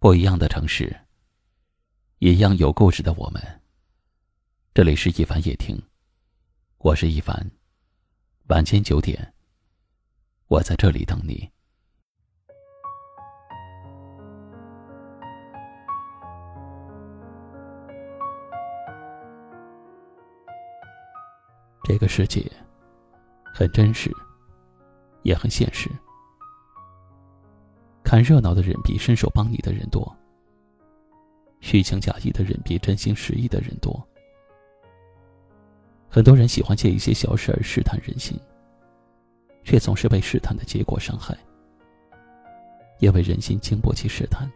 不一样的城市，一样有故事的我们。这里是一凡夜听，我是一凡。晚间九点，我在这里等你。这个世界很真实，也很现实。看热闹的人比伸手帮你的人多，虚情假意的人比真心实意的人多。很多人喜欢借一些小事儿试探人心，却总是被试探的结果伤害。因为人心经不起试探，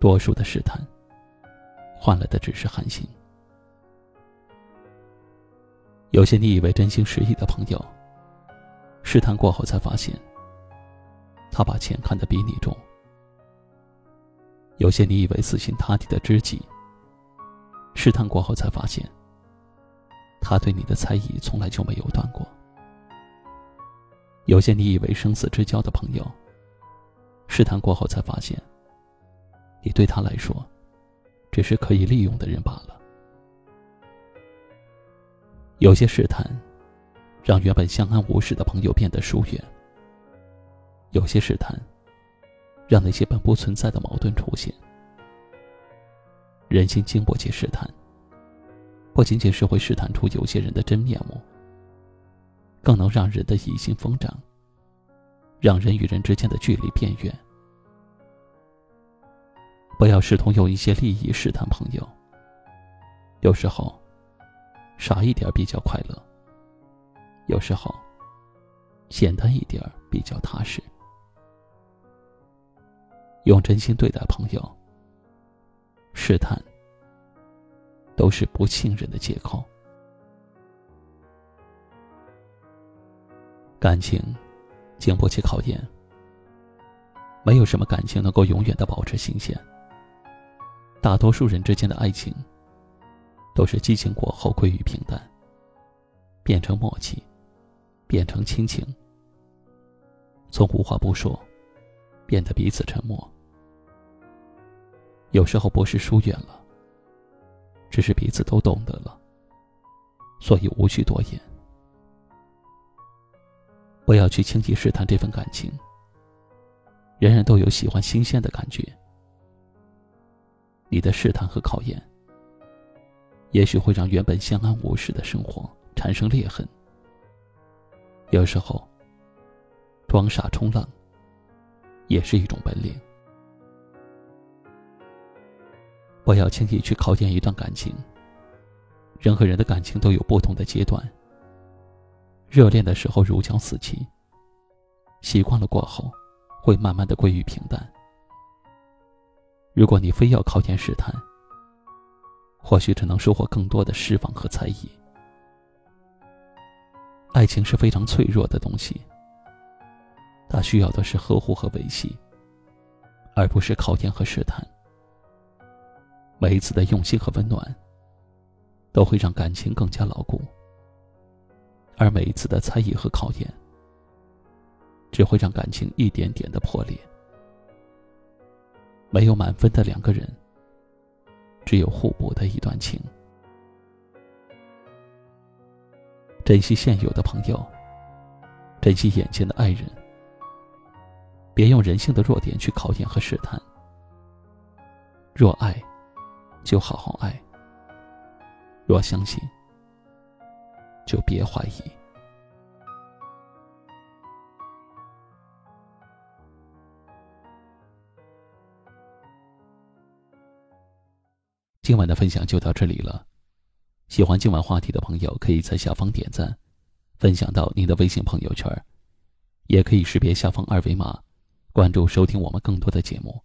多数的试探换来的只是寒心。有些你以为真心实意的朋友，试探过后才发现。他把钱看得比你重。有些你以为死心塌地的知己，试探过后才发现，他对你的猜疑从来就没有断过。有些你以为生死之交的朋友，试探过后才发现，你对他来说，只是可以利用的人罢了。有些试探，让原本相安无事的朋友变得疏远。有些试探，让那些本不存在的矛盾出现。人心经不起试探，不仅仅是会试探出有些人的真面目，更能让人的疑心疯长，让人与人之间的距离变远。不要试图用一些利益试探朋友。有时候，傻一点比较快乐；有时候，简单一点比较踏实。用真心对待朋友，试探都是不信任的借口。感情经不起考验，没有什么感情能够永远的保持新鲜。大多数人之间的爱情，都是激情过后归于平淡，变成默契，变成亲情，从无话不说，变得彼此沉默。有时候不是疏远了，只是彼此都懂得了，所以无需多言。不要去轻易试探这份感情。人人都有喜欢新鲜的感觉，你的试探和考验，也许会让原本相安无事的生活产生裂痕。有时候，装傻充愣，也是一种本领。不要轻易去考验一段感情。人和人的感情都有不同的阶段。热恋的时候如胶似漆，习惯了过后，会慢慢的归于平淡。如果你非要考验试探，或许只能收获更多的失望和猜疑。爱情是非常脆弱的东西，它需要的是呵护和维系，而不是考验和试探。每一次的用心和温暖，都会让感情更加牢固；而每一次的猜疑和考验，只会让感情一点点的破裂。没有满分的两个人，只有互补的一段情。珍惜现有的朋友，珍惜眼前的爱人，别用人性的弱点去考验和试探。若爱。就好好爱。若相信，就别怀疑。今晚的分享就到这里了。喜欢今晚话题的朋友，可以在下方点赞，分享到您的微信朋友圈，也可以识别下方二维码，关注收听我们更多的节目。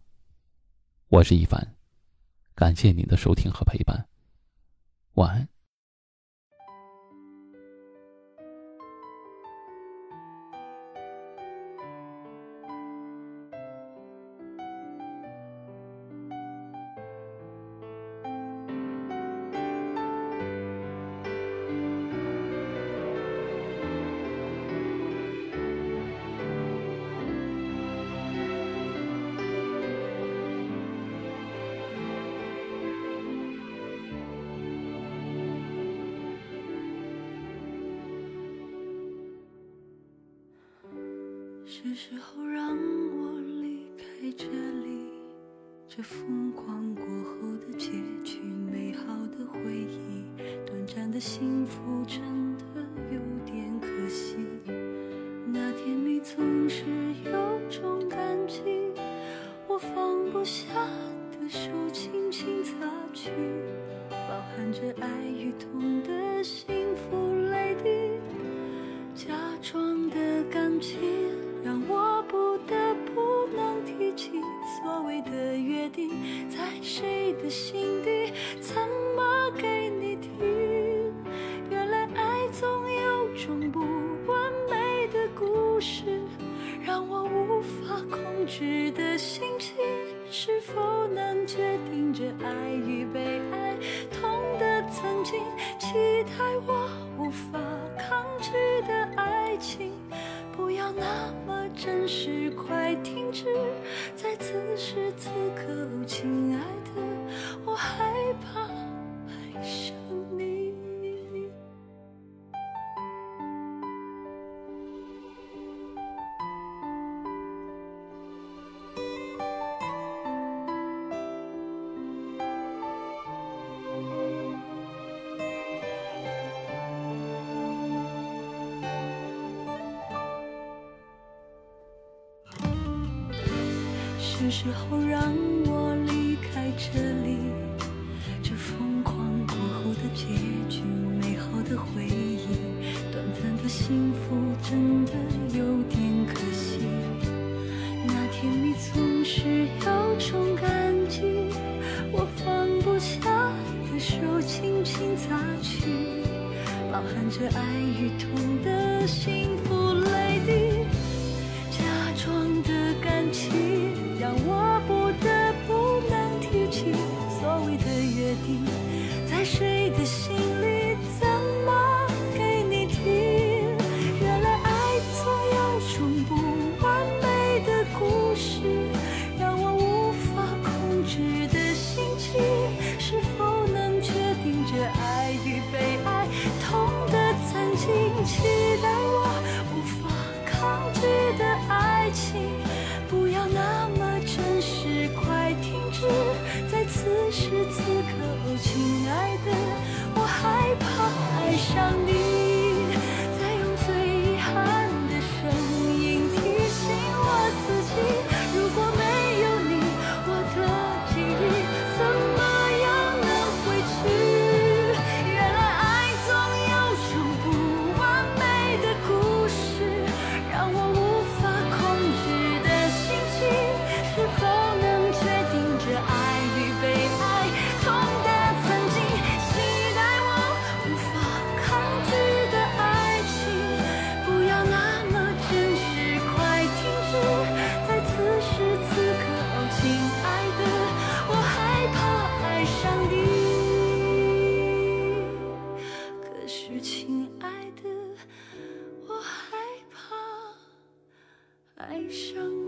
我是一凡。感谢您的收听和陪伴，晚安。是时候让我离开这里，这疯狂过后的结局，美好的回忆，短暂的幸福真真实，快停止！在此时此刻，亲爱的，我害怕爱上是时候让我离开这里，这疯狂过后的结局，美好的回忆，短暂的幸福真的有点可惜。那甜蜜总是有种感激，我放不下的手轻轻擦去，包含着爱与痛的幸福泪滴。假装的感情，爱上